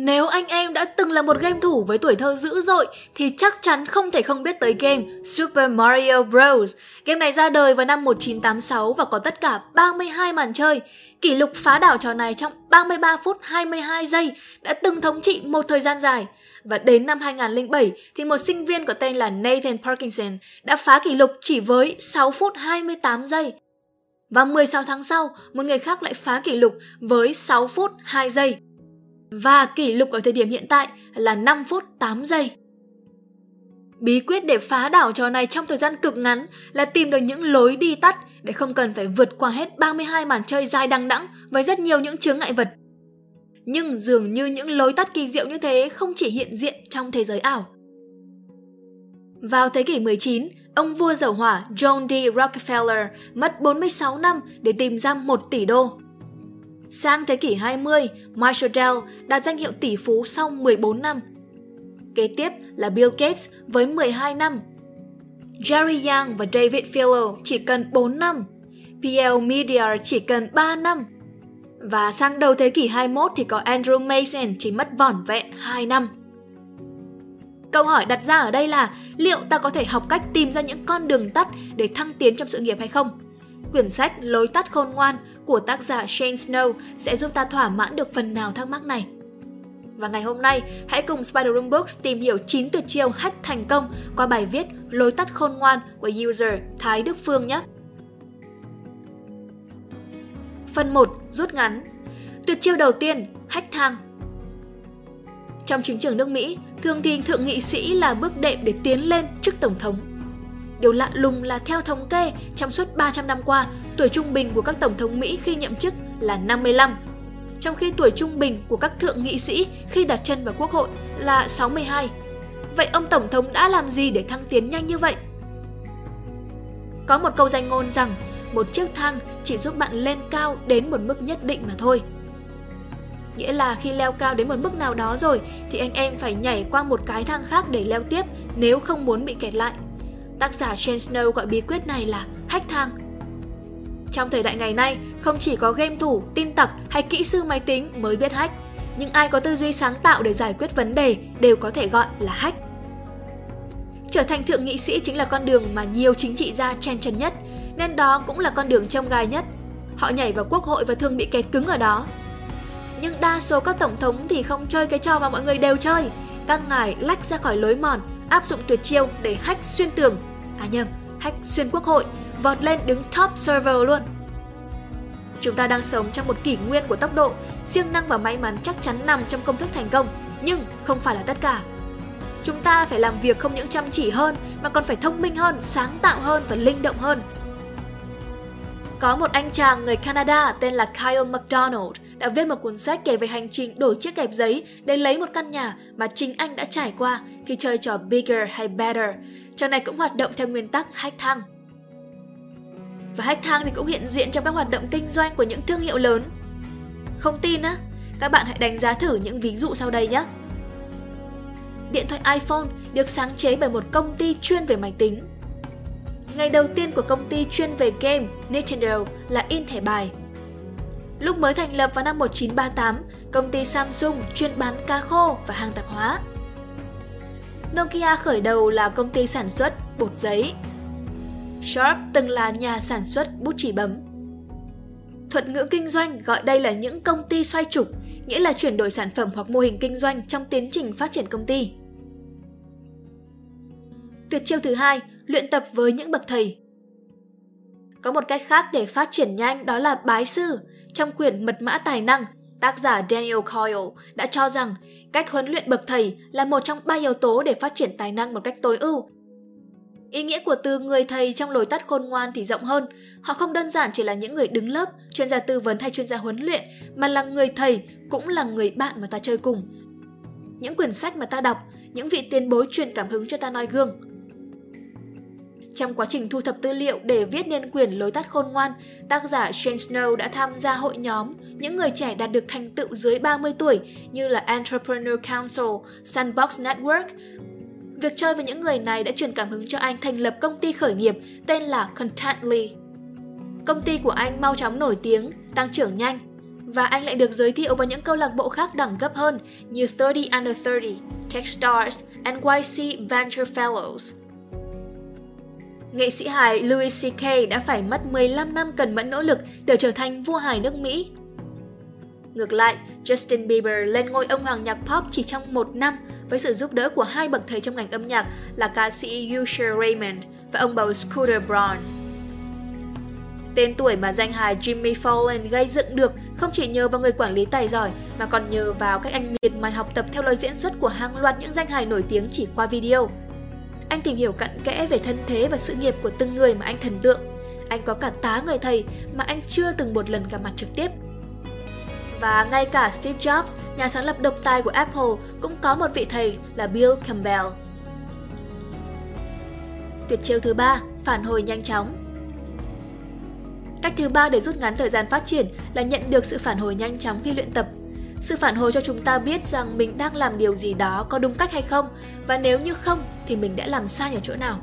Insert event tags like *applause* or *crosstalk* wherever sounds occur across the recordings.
Nếu anh em đã từng là một game thủ với tuổi thơ dữ dội, thì chắc chắn không thể không biết tới game Super Mario Bros. Game này ra đời vào năm 1986 và có tất cả 32 màn chơi. Kỷ lục phá đảo trò này trong 33 phút 22 giây đã từng thống trị một thời gian dài. Và đến năm 2007 thì một sinh viên có tên là Nathan Parkinson đã phá kỷ lục chỉ với 6 phút 28 giây. Và 16 tháng sau, một người khác lại phá kỷ lục với 6 phút 2 giây. Và kỷ lục ở thời điểm hiện tại là 5 phút 8 giây. Bí quyết để phá đảo trò này trong thời gian cực ngắn là tìm được những lối đi tắt để không cần phải vượt qua hết 32 màn chơi dài đằng đẵng với rất nhiều những chướng ngại vật. Nhưng dường như những lối tắt kỳ diệu như thế không chỉ hiện diện trong thế giới ảo. Vào thế kỷ 19, ông vua dầu hỏa John D. Rockefeller mất 46 năm để tìm ra 1 tỷ đô. Sang thế kỷ 20, Marshall Dell đạt danh hiệu tỷ phú sau 14 năm. Kế tiếp là Bill Gates với 12 năm. Jerry Yang và David Filo chỉ cần 4 năm. PL Media chỉ cần 3 năm. Và sang đầu thế kỷ 21 thì có Andrew Mason chỉ mất vỏn vẹn 2 năm. Câu hỏi đặt ra ở đây là liệu ta có thể học cách tìm ra những con đường tắt để thăng tiến trong sự nghiệp hay không? Quyển sách Lối tắt khôn ngoan của tác giả Shane Snow sẽ giúp ta thỏa mãn được phần nào thắc mắc này. Và ngày hôm nay, hãy cùng Spider Room Books tìm hiểu 9 tuyệt chiêu hack thành công qua bài viết Lối tắt khôn ngoan của user Thái Đức Phương nhé. Phần 1. Rút ngắn Tuyệt chiêu đầu tiên, hack thang Trong chính trường nước Mỹ, thường thì thượng nghị sĩ là bước đệm để tiến lên chức tổng thống. Điều lạ lùng là theo thống kê, trong suốt 300 năm qua, tuổi trung bình của các tổng thống Mỹ khi nhậm chức là 55, trong khi tuổi trung bình của các thượng nghị sĩ khi đặt chân vào quốc hội là 62. Vậy ông tổng thống đã làm gì để thăng tiến nhanh như vậy? Có một câu danh ngôn rằng một chiếc thang chỉ giúp bạn lên cao đến một mức nhất định mà thôi. Nghĩa là khi leo cao đến một mức nào đó rồi thì anh em phải nhảy qua một cái thang khác để leo tiếp nếu không muốn bị kẹt lại. Tác giả Chen Snow gọi bí quyết này là hack thang. Trong thời đại ngày nay, không chỉ có game thủ, tin tặc hay kỹ sư máy tính mới biết hack, nhưng ai có tư duy sáng tạo để giải quyết vấn đề đều có thể gọi là hack. Trở thành thượng nghị sĩ chính là con đường mà nhiều chính trị gia chen chân nhất, nên đó cũng là con đường trông gai nhất. Họ nhảy vào quốc hội và thường bị kẹt cứng ở đó. Nhưng đa số các tổng thống thì không chơi cái trò mà mọi người đều chơi. Các ngài lách ra khỏi lối mòn, áp dụng tuyệt chiêu để hack xuyên tường. À nhầm, hack xuyên quốc hội, vọt lên đứng top server luôn. Chúng ta đang sống trong một kỷ nguyên của tốc độ, siêng năng và may mắn chắc chắn nằm trong công thức thành công, nhưng không phải là tất cả. Chúng ta phải làm việc không những chăm chỉ hơn mà còn phải thông minh hơn, sáng tạo hơn và linh động hơn. Có một anh chàng người Canada tên là Kyle McDonald đã viết một cuốn sách kể về hành trình đổi chiếc kẹp giấy để lấy một căn nhà mà chính anh đã trải qua khi chơi trò Bigger hay Better. Trò này cũng hoạt động theo nguyên tắc hack thang. Và hack thang thì cũng hiện diện trong các hoạt động kinh doanh của những thương hiệu lớn. Không tin á? Các bạn hãy đánh giá thử những ví dụ sau đây nhé. Điện thoại iPhone được sáng chế bởi một công ty chuyên về máy tính. Ngày đầu tiên của công ty chuyên về game, Nintendo, là in thẻ bài. Lúc mới thành lập vào năm 1938, công ty Samsung chuyên bán cá khô và hàng tạp hóa. Nokia khởi đầu là công ty sản xuất bột giấy. Sharp từng là nhà sản xuất bút chỉ bấm. Thuật ngữ kinh doanh gọi đây là những công ty xoay trục, nghĩa là chuyển đổi sản phẩm hoặc mô hình kinh doanh trong tiến trình phát triển công ty. Tuyệt chiêu thứ hai, luyện tập với những bậc thầy. Có một cách khác để phát triển nhanh đó là bái sư. Trong quyển Mật mã tài năng, tác giả Daniel Coyle đã cho rằng cách huấn luyện bậc thầy là một trong ba yếu tố để phát triển tài năng một cách tối ưu. Ý nghĩa của từ người thầy trong lối tắt khôn ngoan thì rộng hơn. Họ không đơn giản chỉ là những người đứng lớp, chuyên gia tư vấn hay chuyên gia huấn luyện, mà là người thầy, cũng là người bạn mà ta chơi cùng. Những quyển sách mà ta đọc, những vị tiền bối truyền cảm hứng cho ta noi gương. Trong quá trình thu thập tư liệu để viết nên quyển Lối tắt khôn ngoan, tác giả Shane Snow đã tham gia hội nhóm những người trẻ đạt được thành tựu dưới 30 tuổi như là Entrepreneur Council, Sandbox Network. Việc chơi với những người này đã truyền cảm hứng cho anh thành lập công ty khởi nghiệp tên là Contently. Công ty của anh mau chóng nổi tiếng, tăng trưởng nhanh. và anh lại được giới thiệu vào những câu lạc bộ khác đẳng cấp hơn như 30 Under 30, Techstars, NYC Venture Fellows. Nghệ sĩ hài Louis C.K. đã phải mất 15 năm cần mẫn nỗ lực để trở thành vua hài nước Mỹ. Ngược lại, Justin Bieber lên ngôi ông hoàng nhạc pop chỉ trong một năm với sự giúp đỡ của hai bậc thầy trong ngành âm nhạc là ca sĩ Usher Raymond và ông bầu Scooter Braun. Tên tuổi mà danh hài Jimmy Fallon gây dựng được không chỉ nhờ vào người quản lý tài giỏi mà còn nhờ vào cách anh miệt mài học tập theo lời diễn xuất của hàng loạt những danh hài nổi tiếng chỉ qua video. Anh tìm hiểu cặn kẽ về thân thế và sự nghiệp của từng người mà anh thần tượng. Anh có cả tá người thầy mà anh chưa từng một lần gặp mặt trực tiếp. Và ngay cả Steve Jobs, nhà sáng lập độc tài của Apple, cũng có một vị thầy là Bill Campbell. Tuyệt chiêu thứ ba, phản hồi nhanh chóng. Cách thứ ba để rút ngắn thời gian phát triển là nhận được sự phản hồi nhanh chóng khi luyện tập. Sự phản hồi cho chúng ta biết rằng mình đang làm điều gì đó có đúng cách hay không và nếu như không thì mình đã làm sai ở chỗ nào.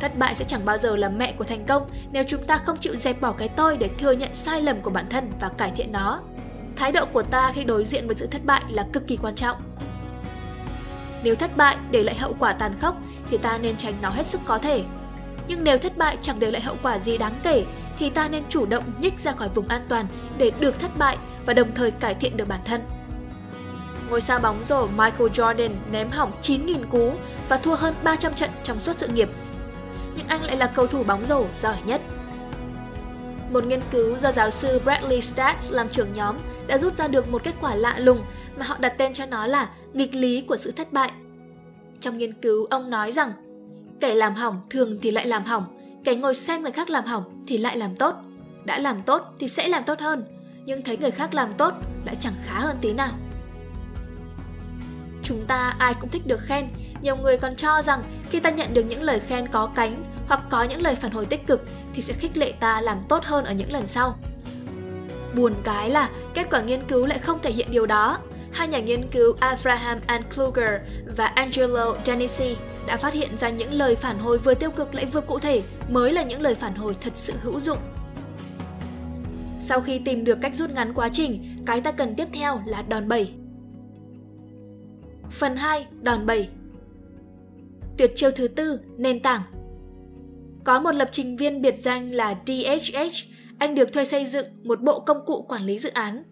Thất bại sẽ chẳng bao giờ là mẹ của thành công nếu chúng ta không chịu dẹp bỏ cái tôi để thừa nhận sai lầm của bản thân và cải thiện nó. Thái độ của ta khi đối diện với sự thất bại là cực kỳ quan trọng. Nếu thất bại để lại hậu quả tàn khốc thì ta nên tránh nó hết sức có thể. Nhưng nếu thất bại chẳng để lại hậu quả gì đáng kể thì ta nên chủ động nhích ra khỏi vùng an toàn để được thất bại và đồng thời cải thiện được bản thân. Ngôi sao bóng rổ Michael Jordan ném hỏng 9.000 cú và thua hơn 300 trận trong suốt sự nghiệp. Nhưng anh lại là cầu thủ bóng rổ giỏi nhất. Một nghiên cứu do giáo sư Bradley Stats làm trưởng nhóm đã rút ra được một kết quả lạ lùng mà họ đặt tên cho nó là nghịch lý của sự thất bại. Trong nghiên cứu, ông nói rằng kẻ làm hỏng thường thì lại làm hỏng, kẻ ngồi xem người khác làm hỏng thì lại làm tốt. Đã làm tốt thì sẽ làm tốt hơn, nhưng thấy người khác làm tốt lại chẳng khá hơn tí nào. Chúng ta ai cũng thích được khen, nhiều người còn cho rằng khi ta nhận được những lời khen có cánh hoặc có những lời phản hồi tích cực thì sẽ khích lệ ta làm tốt hơn ở những lần sau. Buồn cái là kết quả nghiên cứu lại không thể hiện điều đó. Hai nhà nghiên cứu Abraham and Kluger và Angelo Danisi đã phát hiện ra những lời phản hồi vừa tiêu cực lại vừa cụ thể mới là những lời phản hồi thật sự hữu dụng. Sau khi tìm được cách rút ngắn quá trình, cái ta cần tiếp theo là đòn bẩy. Phần 2. Đòn bẩy Tuyệt chiêu thứ tư, nền tảng Có một lập trình viên biệt danh là DHH, anh được thuê xây dựng một bộ công cụ quản lý dự án.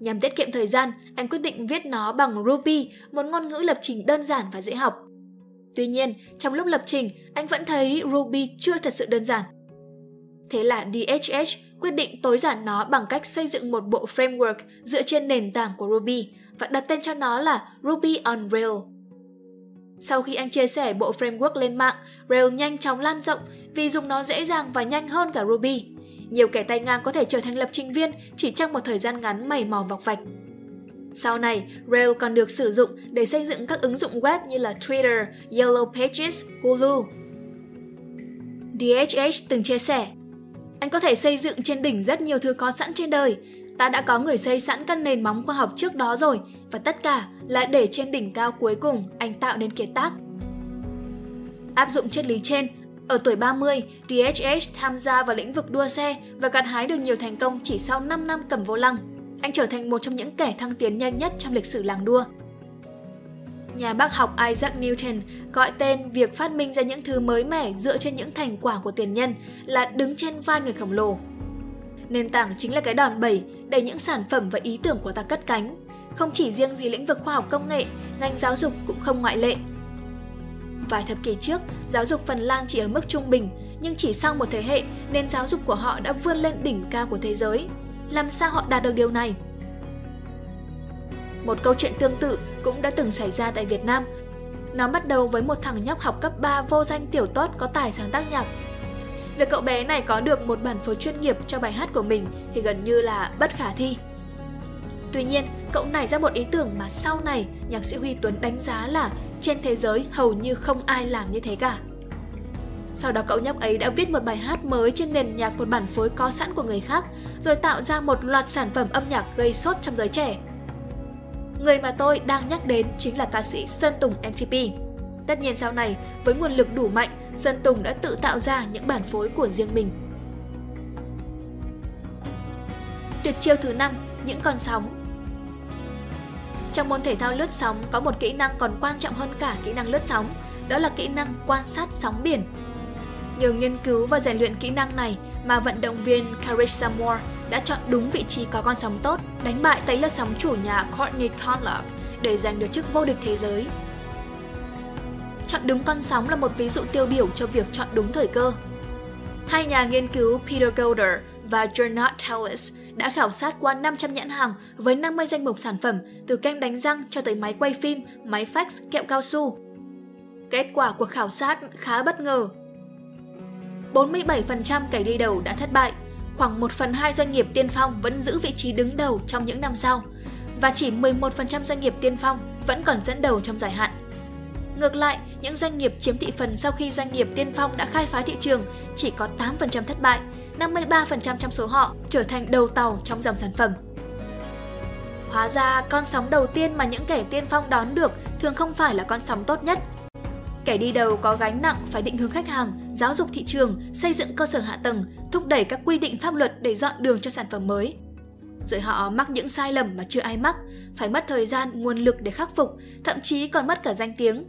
Nhằm tiết kiệm thời gian, anh quyết định viết nó bằng Ruby, một ngôn ngữ lập trình đơn giản và dễ học. Tuy nhiên, trong lúc lập trình, anh vẫn thấy Ruby chưa thật sự đơn giản. Thế là DHH quyết định tối giản nó bằng cách xây dựng một bộ framework dựa trên nền tảng của Ruby và đặt tên cho nó là Ruby on Rails. Sau khi anh chia sẻ bộ framework lên mạng, Rails nhanh chóng lan rộng vì dùng nó dễ dàng và nhanh hơn cả Ruby. Nhiều kẻ tay ngang có thể trở thành lập trình viên chỉ trong một thời gian ngắn mày mò vọc vạch. Sau này, Rails còn được sử dụng để xây dựng các ứng dụng web như là Twitter, Yellow Pages, Hulu. DHH từng chia sẻ, anh có thể xây dựng trên đỉnh rất nhiều thứ có sẵn trên đời. Ta đã có người xây sẵn căn nền móng khoa học trước đó rồi, và tất cả là để trên đỉnh cao cuối cùng anh tạo nên kiệt tác. Áp dụng triết lý trên, ở tuổi 30, DHH tham gia vào lĩnh vực đua xe và gặt hái được nhiều thành công chỉ sau 5 năm cầm vô lăng. Anh trở thành một trong những kẻ thăng tiến nhanh nhất trong lịch sử làng đua. Nhà bác học Isaac Newton gọi tên việc phát minh ra những thứ mới mẻ dựa trên những thành quả của tiền nhân là đứng trên vai người khổng lồ. Nền tảng chính là cái đòn bẩy để những sản phẩm và ý tưởng của ta cất cánh. Không chỉ riêng gì lĩnh vực khoa học công nghệ, ngành giáo dục cũng không ngoại lệ. Vài thập kỷ trước, giáo dục Phần Lan chỉ ở mức trung bình, nhưng chỉ sau một thế hệ, nền giáo dục của họ đã vươn lên đỉnh cao của thế giới. Làm sao họ đạt được điều này? Một câu chuyện tương tự cũng đã từng xảy ra tại Việt Nam. Nó bắt đầu với một thằng nhóc học cấp 3 vô danh tiểu tốt có tài sáng tác nhạc. Việc cậu bé này có được một bản phối chuyên nghiệp cho bài hát của mình thì gần như là bất khả thi. Tuy nhiên, cậu nảy ra một ý tưởng mà sau này nhạc sĩ Huy Tuấn đánh giá là trên thế giới hầu như không ai làm như thế cả. Sau đó cậu nhóc ấy đã viết một bài hát mới trên nền nhạc một bản phối có sẵn của người khác, rồi tạo ra một loạt sản phẩm âm nhạc gây sốt trong giới trẻ. Người mà tôi đang nhắc đến chính là ca sĩ Sơn Tùng MTP. Tất nhiên sau này, với nguồn lực đủ mạnh, Sơn Tùng đã tự tạo ra những bản phối của riêng mình. Tuyệt chiêu thứ năm, những con sóng. Trong môn thể thao lướt sóng có một kỹ năng còn quan trọng hơn cả kỹ năng lướt sóng, đó là kỹ năng quan sát sóng biển. Nhờ nghiên cứu và rèn luyện kỹ năng này mà vận động viên Carissa Moore đã chọn đúng vị trí có con sóng tốt, đánh bại tay lướt sóng chủ nhà Courtney Conlock để giành được chức vô địch thế giới. Chọn đúng con sóng là một ví dụ tiêu biểu cho việc chọn đúng thời cơ. Hai nhà nghiên cứu Peter Golder và Gernot Tellis đã khảo sát qua 500 nhãn hàng với 50 danh mục sản phẩm từ kem đánh răng cho tới máy quay phim, máy fax, kẹo cao su. Kết quả cuộc khảo sát khá bất ngờ. 47% kẻ đi đầu đã thất bại, khoảng 1 phần 2 doanh nghiệp tiên phong vẫn giữ vị trí đứng đầu trong những năm sau, và chỉ 11% doanh nghiệp tiên phong vẫn còn dẫn đầu trong dài hạn. Ngược lại, những doanh nghiệp chiếm thị phần sau khi doanh nghiệp tiên phong đã khai phá thị trường chỉ có 8% thất bại, 53% trong số họ trở thành đầu tàu trong dòng sản phẩm. Hóa ra, con sóng đầu tiên mà những kẻ tiên phong đón được thường không phải là con sóng tốt nhất. Kẻ đi đầu có gánh nặng phải định hướng khách hàng, giáo dục thị trường, xây dựng cơ sở hạ tầng, thúc đẩy các quy định pháp luật để dọn đường cho sản phẩm mới. Rồi họ mắc những sai lầm mà chưa ai mắc, phải mất thời gian, nguồn lực để khắc phục, thậm chí còn mất cả danh tiếng.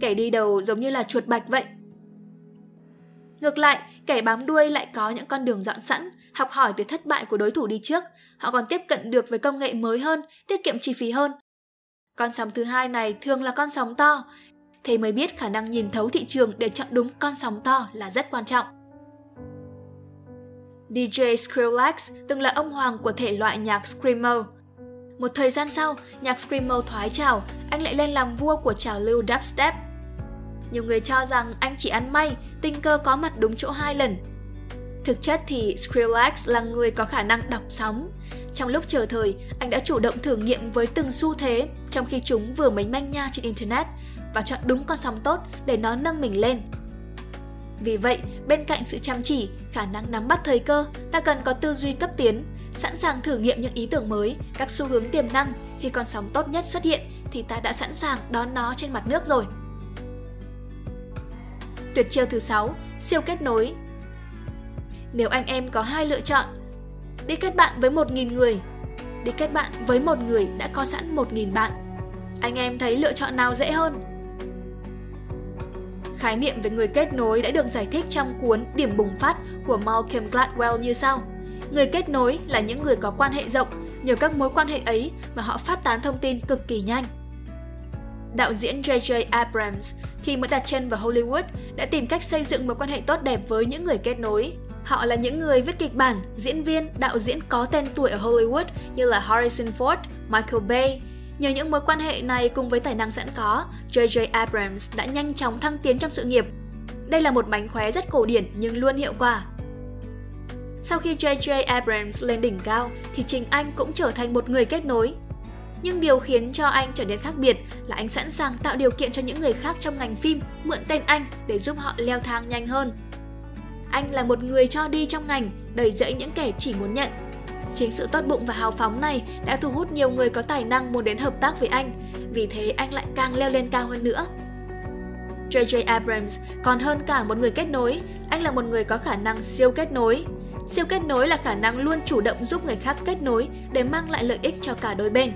Kẻ đi đầu giống như là chuột bạch vậy, Ngược lại, kẻ bám đuôi lại có những con đường dọn sẵn, học hỏi từ thất bại của đối thủ đi trước. Họ còn tiếp cận được với công nghệ mới hơn, tiết kiệm chi phí hơn. Con sóng thứ hai này thường là con sóng to, thế mới biết khả năng nhìn thấu thị trường để chọn đúng con sóng to là rất quan trọng. DJ Skrillex từng là ông hoàng của thể loại nhạc Screamo. Một thời gian sau, nhạc Screamo thoái trào, anh lại lên làm vua của trào lưu dubstep – nhiều người cho rằng anh chỉ ăn may, tình cơ có mặt đúng chỗ hai lần. Thực chất thì Skrillex là người có khả năng đọc sóng. Trong lúc chờ thời, anh đã chủ động thử nghiệm với từng xu thế trong khi chúng vừa mới manh nha trên Internet và chọn đúng con sóng tốt để nó nâng mình lên. Vì vậy, bên cạnh sự chăm chỉ, khả năng nắm bắt thời cơ, ta cần có tư duy cấp tiến, sẵn sàng thử nghiệm những ý tưởng mới, các xu hướng tiềm năng. Khi con sóng tốt nhất xuất hiện thì ta đã sẵn sàng đón nó trên mặt nước rồi. Tuyệt chiêu thứ 6, siêu kết nối. Nếu anh em có hai lựa chọn, đi kết bạn với 1.000 người, đi kết bạn với một người đã có sẵn 1.000 bạn. Anh em thấy lựa chọn nào dễ hơn? Khái niệm về người kết nối đã được giải thích trong cuốn Điểm bùng phát của Malcolm Gladwell như sau. Người kết nối là những người có quan hệ rộng, nhờ các mối quan hệ ấy mà họ phát tán thông tin cực kỳ nhanh. Đạo diễn J.J. Abrams khi mới đặt chân vào Hollywood đã tìm cách xây dựng mối quan hệ tốt đẹp với những người kết nối. Họ là những người viết kịch bản, diễn viên, đạo diễn có tên tuổi ở Hollywood như là Harrison Ford, Michael Bay. Nhờ những mối quan hệ này cùng với tài năng sẵn có, J.J. Abrams đã nhanh chóng thăng tiến trong sự nghiệp. Đây là một mánh khóe rất cổ điển nhưng luôn hiệu quả. Sau khi J.J. Abrams lên đỉnh cao, thì Trình Anh cũng trở thành một người kết nối, nhưng điều khiến cho anh trở nên khác biệt là anh sẵn sàng tạo điều kiện cho những người khác trong ngành phim mượn tên anh để giúp họ leo thang nhanh hơn. Anh là một người cho đi trong ngành, đầy dẫy những kẻ chỉ muốn nhận. Chính sự tốt bụng và hào phóng này đã thu hút nhiều người có tài năng muốn đến hợp tác với anh, vì thế anh lại càng leo lên cao hơn nữa. J.J. Abrams còn hơn cả một người kết nối, anh là một người có khả năng siêu kết nối. Siêu kết nối là khả năng luôn chủ động giúp người khác kết nối để mang lại lợi ích cho cả đôi bên.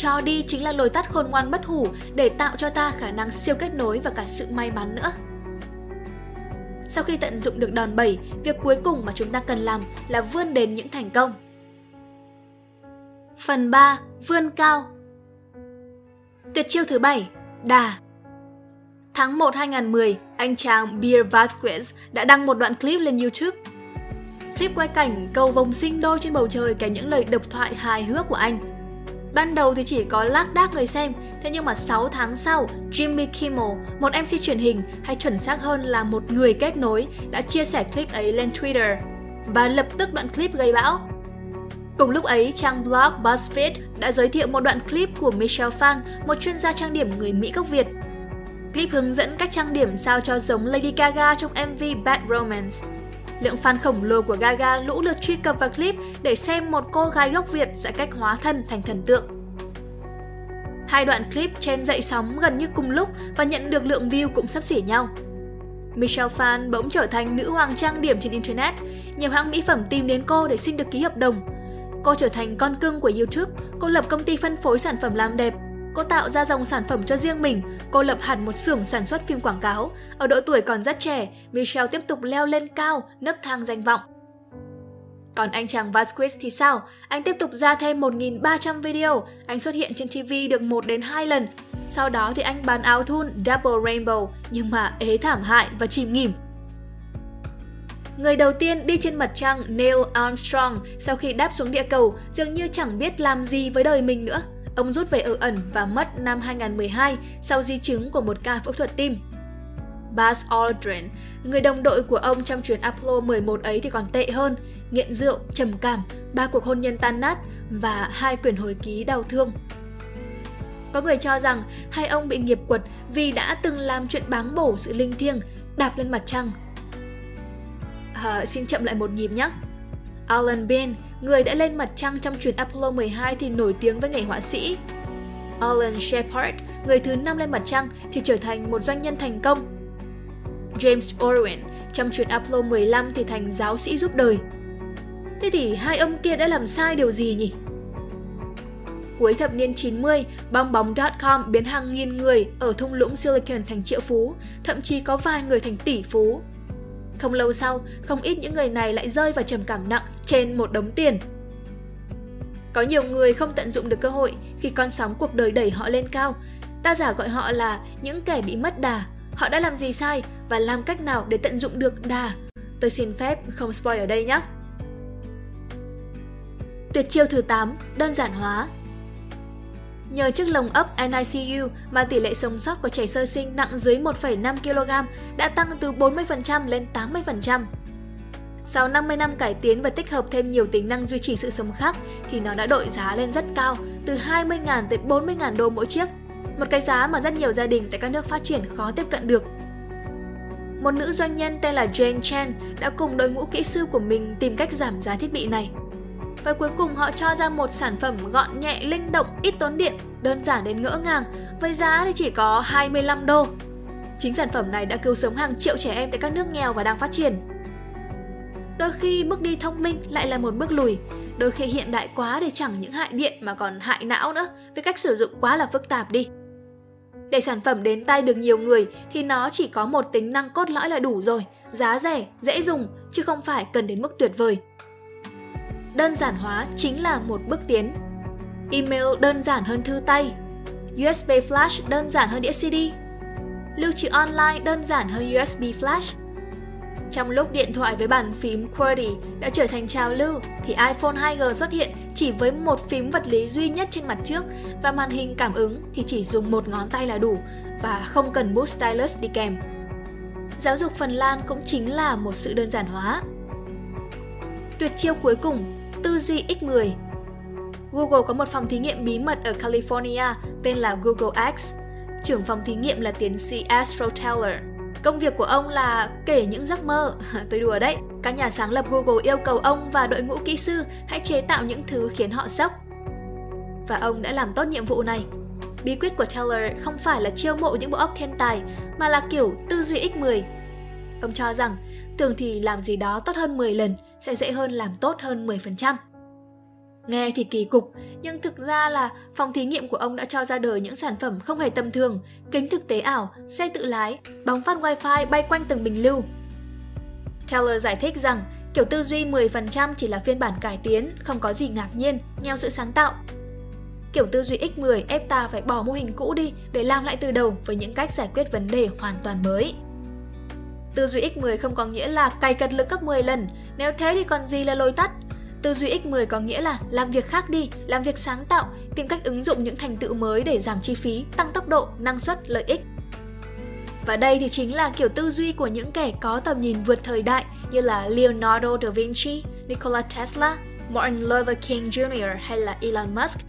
Cho đi chính là lối tắt khôn ngoan bất hủ để tạo cho ta khả năng siêu kết nối và cả sự may mắn nữa. Sau khi tận dụng được đòn bẩy, việc cuối cùng mà chúng ta cần làm là vươn đến những thành công. Phần 3. Vươn cao Tuyệt chiêu thứ 7. Đà Tháng 1 2010, anh chàng Beer Vasquez đã đăng một đoạn clip lên YouTube. Clip quay cảnh cầu vồng sinh đôi trên bầu trời kèm những lời độc thoại hài hước của anh Ban đầu thì chỉ có lác đác người xem, thế nhưng mà 6 tháng sau, Jimmy Kimmel, một MC truyền hình hay chuẩn xác hơn là một người kết nối, đã chia sẻ clip ấy lên Twitter và lập tức đoạn clip gây bão. Cùng lúc ấy, trang blog BuzzFeed đã giới thiệu một đoạn clip của Michelle Phan, một chuyên gia trang điểm người Mỹ gốc Việt. Clip hướng dẫn cách trang điểm sao cho giống Lady Gaga trong MV Bad Romance. Lượng fan khổng lồ của Gaga lũ lượt truy cập vào clip để xem một cô gái gốc Việt sẽ cách hóa thân thành thần tượng. Hai đoạn clip trên dậy sóng gần như cùng lúc và nhận được lượng view cũng sắp xỉ nhau. Michelle Phan bỗng trở thành nữ hoàng trang điểm trên Internet. Nhiều hãng mỹ phẩm tìm đến cô để xin được ký hợp đồng. Cô trở thành con cưng của YouTube, cô lập công ty phân phối sản phẩm làm đẹp. Cô tạo ra dòng sản phẩm cho riêng mình, cô lập hẳn một xưởng sản xuất phim quảng cáo. Ở độ tuổi còn rất trẻ, Michelle tiếp tục leo lên cao, nấc thang danh vọng. Còn anh chàng Vasquez thì sao? Anh tiếp tục ra thêm 1.300 video, anh xuất hiện trên TV được 1 đến 2 lần. Sau đó thì anh bán áo thun Double Rainbow nhưng mà ế thảm hại và chìm nghỉm. Người đầu tiên đi trên mặt trăng Neil Armstrong sau khi đáp xuống địa cầu dường như chẳng biết làm gì với đời mình nữa. Ông rút về ở ẩn và mất năm 2012 sau di chứng của một ca phẫu thuật tim. Buzz Aldrin, người đồng đội của ông trong chuyến Apollo 11 ấy thì còn tệ hơn, nghiện rượu, trầm cảm, ba cuộc hôn nhân tan nát và hai quyển hồi ký đau thương. Có người cho rằng hai ông bị nghiệp quật vì đã từng làm chuyện báng bổ sự linh thiêng, đạp lên mặt trăng. À, xin chậm lại một nhịp nhé. Alan Bean, người đã lên mặt trăng trong chuyến Apollo 12 thì nổi tiếng với nghề họa sĩ. Alan Shepard, người thứ năm lên mặt trăng thì trở thành một doanh nhân thành công. James Irwin, trong chuyến Apollo 15 thì thành giáo sĩ giúp đời. Thế thì hai ông kia đã làm sai điều gì nhỉ? Cuối thập niên 90, bong bóng.com biến hàng nghìn người ở thung lũng Silicon thành triệu phú, thậm chí có vài người thành tỷ phú. Không lâu sau, không ít những người này lại rơi vào trầm cảm nặng trên một đống tiền. Có nhiều người không tận dụng được cơ hội khi con sóng cuộc đời đẩy họ lên cao. Ta giả gọi họ là những kẻ bị mất đà. Họ đã làm gì sai và làm cách nào để tận dụng được đà? Tôi xin phép không spoil ở đây nhé. Tuyệt chiêu thứ 8, đơn giản hóa. Nhờ chiếc lồng ấp NICU mà tỷ lệ sống sót của trẻ sơ sinh nặng dưới 1,5 kg đã tăng từ 40% lên 80%. Sau 50 năm cải tiến và tích hợp thêm nhiều tính năng duy trì sự sống khác thì nó đã đội giá lên rất cao, từ 20.000 tới 40.000 đô mỗi chiếc. Một cái giá mà rất nhiều gia đình tại các nước phát triển khó tiếp cận được. Một nữ doanh nhân tên là Jane Chen đã cùng đội ngũ kỹ sư của mình tìm cách giảm giá thiết bị này và cuối cùng họ cho ra một sản phẩm gọn nhẹ, linh động, ít tốn điện, đơn giản đến ngỡ ngàng, với giá thì chỉ có 25 đô. Chính sản phẩm này đã cứu sống hàng triệu trẻ em tại các nước nghèo và đang phát triển. Đôi khi bước đi thông minh lại là một bước lùi, đôi khi hiện đại quá để chẳng những hại điện mà còn hại não nữa, với cách sử dụng quá là phức tạp đi. Để sản phẩm đến tay được nhiều người thì nó chỉ có một tính năng cốt lõi là đủ rồi, giá rẻ, dễ dùng, chứ không phải cần đến mức tuyệt vời đơn giản hóa chính là một bước tiến. Email đơn giản hơn thư tay, USB flash đơn giản hơn đĩa CD, lưu trữ online đơn giản hơn USB flash. Trong lúc điện thoại với bàn phím QWERTY đã trở thành trào lưu thì iPhone 2G xuất hiện chỉ với một phím vật lý duy nhất trên mặt trước và màn hình cảm ứng thì chỉ dùng một ngón tay là đủ và không cần bút stylus đi kèm. Giáo dục Phần Lan cũng chính là một sự đơn giản hóa. Tuyệt chiêu cuối cùng tư duy X10. Google có một phòng thí nghiệm bí mật ở California tên là Google X. Trưởng phòng thí nghiệm là tiến sĩ Astro Teller. Công việc của ông là kể những giấc mơ. *laughs* Tôi đùa đấy. Các nhà sáng lập Google yêu cầu ông và đội ngũ kỹ sư hãy chế tạo những thứ khiến họ sốc. Và ông đã làm tốt nhiệm vụ này. Bí quyết của Teller không phải là chiêu mộ những bộ óc thiên tài, mà là kiểu tư duy X10. Ông cho rằng tưởng thì làm gì đó tốt hơn 10 lần sẽ dễ hơn làm tốt hơn 10%. Nghe thì kỳ cục, nhưng thực ra là phòng thí nghiệm của ông đã cho ra đời những sản phẩm không hề tầm thường, kính thực tế ảo, xe tự lái, bóng phát wifi bay quanh từng bình lưu. Taylor giải thích rằng kiểu tư duy 10% chỉ là phiên bản cải tiến, không có gì ngạc nhiên, nheo sự sáng tạo. Kiểu tư duy X10 ép ta phải bỏ mô hình cũ đi để làm lại từ đầu với những cách giải quyết vấn đề hoàn toàn mới. Tư duy X10 không có nghĩa là cày cật lực gấp 10 lần, nếu thế thì còn gì là lối tắt. Tư duy X10 có nghĩa là làm việc khác đi, làm việc sáng tạo, tìm cách ứng dụng những thành tựu mới để giảm chi phí, tăng tốc độ, năng suất, lợi ích. Và đây thì chính là kiểu tư duy của những kẻ có tầm nhìn vượt thời đại như là Leonardo da Vinci, Nikola Tesla, Martin Luther King Jr. hay là Elon Musk.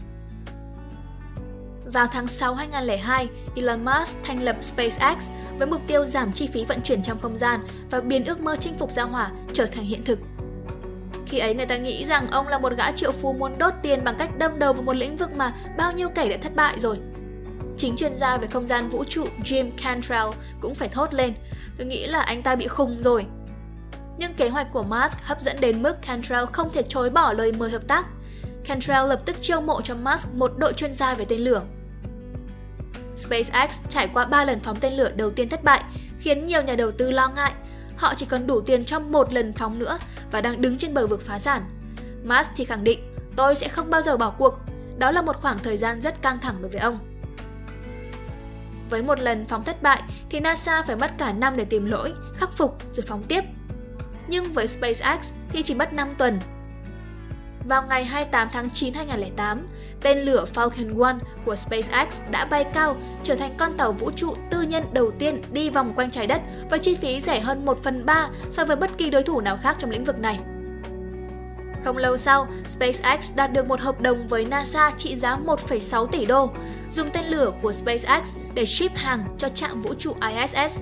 Vào tháng 6 2002, Elon Musk thành lập SpaceX với mục tiêu giảm chi phí vận chuyển trong không gian và biến ước mơ chinh phục sao hỏa trở thành hiện thực. Khi ấy người ta nghĩ rằng ông là một gã triệu phú muốn đốt tiền bằng cách đâm đầu vào một lĩnh vực mà bao nhiêu kẻ đã thất bại rồi. chính chuyên gia về không gian vũ trụ Jim Cantrell cũng phải thốt lên. Tôi nghĩ là anh ta bị khùng rồi. Nhưng kế hoạch của Musk hấp dẫn đến mức Cantrell không thể chối bỏ lời mời hợp tác. Cantrell lập tức chiêu mộ cho Musk một đội chuyên gia về tên lửa. SpaceX trải qua 3 lần phóng tên lửa đầu tiên thất bại, khiến nhiều nhà đầu tư lo ngại. Họ chỉ còn đủ tiền cho một lần phóng nữa và đang đứng trên bờ vực phá sản. Musk thì khẳng định, tôi sẽ không bao giờ bỏ cuộc. Đó là một khoảng thời gian rất căng thẳng đối với ông. Với một lần phóng thất bại thì NASA phải mất cả năm để tìm lỗi, khắc phục rồi phóng tiếp. Nhưng với SpaceX thì chỉ mất 5 tuần. Vào ngày 28 tháng 9 2008, tên lửa Falcon 1 của SpaceX đã bay cao, trở thành con tàu vũ trụ tư nhân đầu tiên đi vòng quanh trái đất với chi phí rẻ hơn 1 phần 3 so với bất kỳ đối thủ nào khác trong lĩnh vực này. Không lâu sau, SpaceX đạt được một hợp đồng với NASA trị giá 1,6 tỷ đô, dùng tên lửa của SpaceX để ship hàng cho trạm vũ trụ ISS.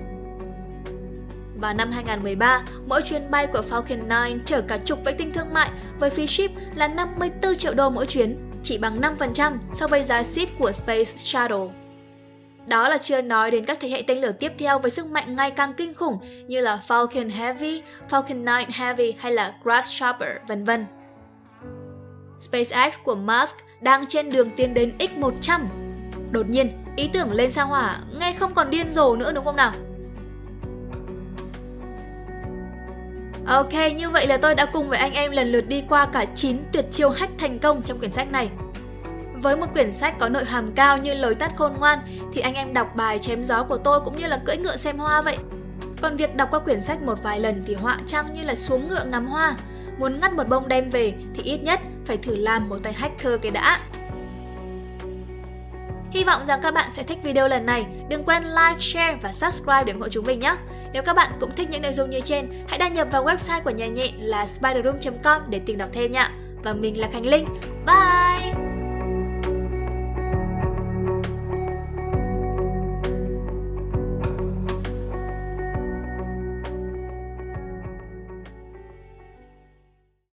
Vào năm 2013, mỗi chuyến bay của Falcon 9 chở cả chục vệ tinh thương mại với phí ship là 54 triệu đô mỗi chuyến, chỉ bằng 5% so với giá ship của Space Shuttle. Đó là chưa nói đến các thế hệ tên lửa tiếp theo với sức mạnh ngày càng kinh khủng như là Falcon Heavy, Falcon 9 Heavy hay là Grasshopper, vân vân. SpaceX của Musk đang trên đường tiến đến X100. Đột nhiên, ý tưởng lên sao hỏa nghe không còn điên rồ nữa đúng không nào? Ok, như vậy là tôi đã cùng với anh em lần lượt đi qua cả 9 tuyệt chiêu hack thành công trong quyển sách này. Với một quyển sách có nội hàm cao như lối tắt khôn ngoan thì anh em đọc bài chém gió của tôi cũng như là cưỡi ngựa xem hoa vậy. Còn việc đọc qua quyển sách một vài lần thì họa trăng như là xuống ngựa ngắm hoa. Muốn ngắt một bông đem về thì ít nhất phải thử làm một tay hacker cái đã. Hy vọng rằng các bạn sẽ thích video lần này. Đừng quên like, share và subscribe để ủng hộ chúng mình nhé. Nếu các bạn cũng thích những nội dung như trên, hãy đăng nhập vào website của nhà nhẹ là spiderroom.com để tìm đọc thêm nha. Và mình là Khánh Linh. Bye!